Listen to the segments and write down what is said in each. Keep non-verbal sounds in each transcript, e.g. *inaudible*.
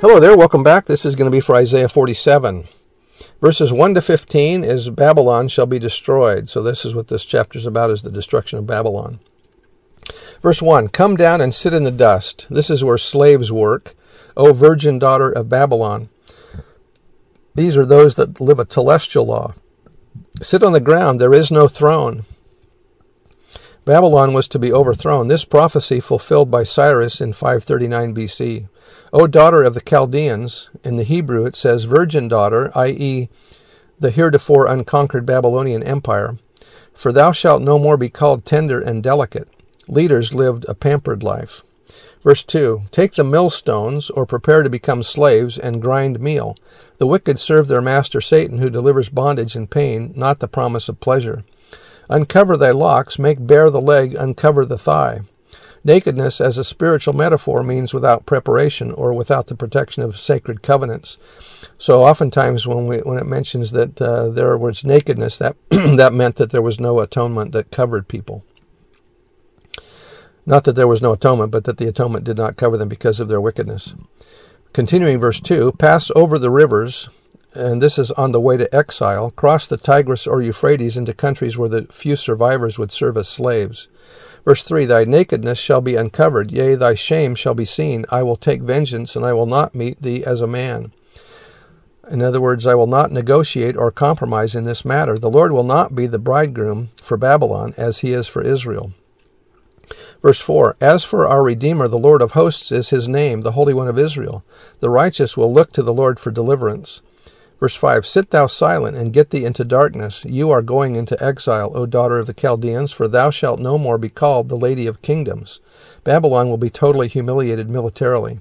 Hello there, welcome back. This is going to be for Isaiah 47. Verses 1 to 15 is Babylon shall be destroyed. So this is what this chapter is about is the destruction of Babylon. Verse 1 Come down and sit in the dust. This is where slaves work. O virgin daughter of Babylon. These are those that live a telestial law. Sit on the ground, there is no throne. Babylon was to be overthrown. This prophecy fulfilled by Cyrus in 539 BC. O daughter of the Chaldeans, in the Hebrew it says virgin daughter, i.e., the heretofore unconquered Babylonian Empire. For thou shalt no more be called tender and delicate. Leaders lived a pampered life. Verse 2 Take the millstones, or prepare to become slaves, and grind meal. The wicked serve their master Satan, who delivers bondage and pain, not the promise of pleasure. Uncover thy locks, make bare the leg, uncover the thigh. Nakedness as a spiritual metaphor means without preparation or without the protection of sacred covenants. So oftentimes when we when it mentions that uh, there was nakedness, that *clears throat* that meant that there was no atonement that covered people. Not that there was no atonement, but that the atonement did not cover them because of their wickedness. Continuing verse 2 Pass over the rivers, and this is on the way to exile, cross the Tigris or Euphrates into countries where the few survivors would serve as slaves. Verse 3 Thy nakedness shall be uncovered, yea, thy shame shall be seen. I will take vengeance, and I will not meet thee as a man. In other words, I will not negotiate or compromise in this matter. The Lord will not be the bridegroom for Babylon as he is for Israel. Verse 4 As for our Redeemer, the Lord of hosts is his name, the Holy One of Israel. The righteous will look to the Lord for deliverance. Verse 5 Sit thou silent, and get thee into darkness. You are going into exile, O daughter of the Chaldeans, for thou shalt no more be called the Lady of Kingdoms. Babylon will be totally humiliated militarily.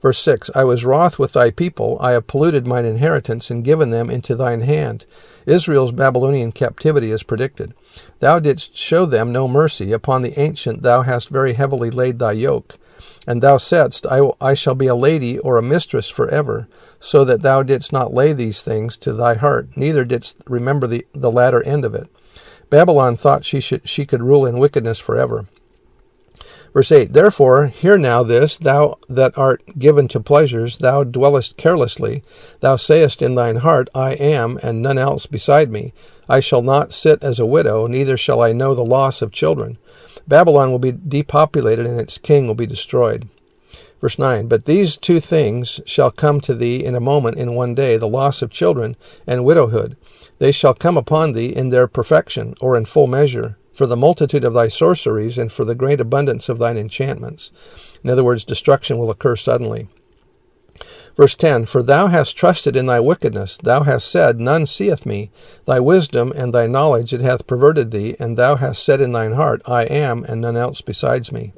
Verse 6 I was wroth with thy people, I have polluted mine inheritance, and given them into thine hand. Israel's Babylonian captivity is predicted. Thou didst show them no mercy. Upon the ancient thou hast very heavily laid thy yoke. And thou saidst, I, I shall be a lady or a mistress for ever, so that thou didst not lay these things to thy heart, neither didst remember the, the latter end of it. Babylon thought she, should, she could rule in wickedness forever. Verse 8 Therefore, hear now this, thou that art given to pleasures, thou dwellest carelessly. Thou sayest in thine heart, I am, and none else beside me. I shall not sit as a widow, neither shall I know the loss of children. Babylon will be depopulated, and its king will be destroyed. Verse 9 But these two things shall come to thee in a moment, in one day the loss of children and widowhood. They shall come upon thee in their perfection, or in full measure, for the multitude of thy sorceries, and for the great abundance of thine enchantments. In other words, destruction will occur suddenly. Verse 10 For thou hast trusted in thy wickedness, thou hast said, None seeth me. Thy wisdom and thy knowledge it hath perverted thee, and thou hast said in thine heart, I am, and none else besides me.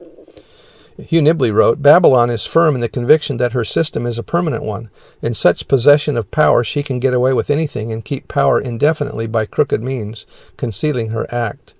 Hugh Nibley wrote, Babylon is firm in the conviction that her system is a permanent one. In such possession of power, she can get away with anything and keep power indefinitely by crooked means, concealing her act.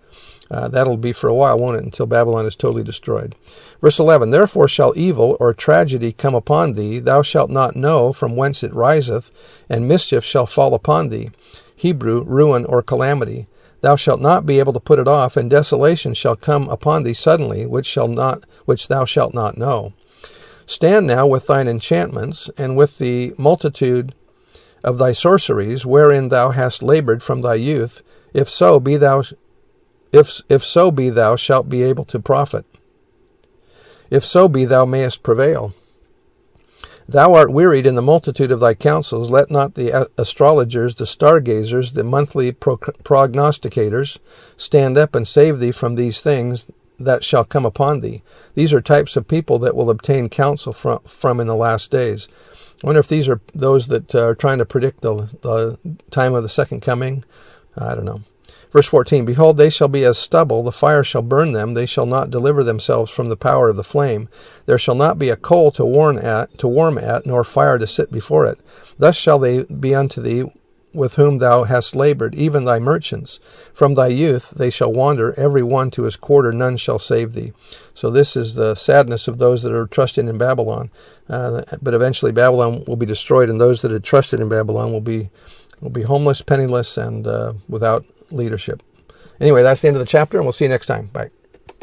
Uh, that'll be for a while, won't it, until Babylon is totally destroyed. Verse 11 Therefore shall evil or tragedy come upon thee, thou shalt not know from whence it riseth, and mischief shall fall upon thee. Hebrew, ruin or calamity. Thou shalt not be able to put it off, and desolation shall come upon thee suddenly, which shall not which thou shalt not know. Stand now with thine enchantments, and with the multitude of thy sorceries, wherein thou hast labored from thy youth. If so, be thou if, if so be thou shalt be able to profit. If so be thou mayest prevail. Thou art wearied in the multitude of thy counsels. Let not the astrologers, the stargazers, the monthly prognosticators stand up and save thee from these things that shall come upon thee. These are types of people that will obtain counsel from, from in the last days. I wonder if these are those that uh, are trying to predict the, the time of the second coming. I don't know. Verse 14 Behold, they shall be as stubble, the fire shall burn them, they shall not deliver themselves from the power of the flame. There shall not be a coal to warm at, to warm at, nor fire to sit before it. Thus shall they be unto thee with whom thou hast labored, even thy merchants. From thy youth they shall wander, every one to his quarter, none shall save thee. So this is the sadness of those that are trusting in Babylon. Uh, but eventually Babylon will be destroyed, and those that had trusted in Babylon will be will be homeless, penniless, and uh, without leadership. Anyway, that's the end of the chapter, and we'll see you next time. Bye.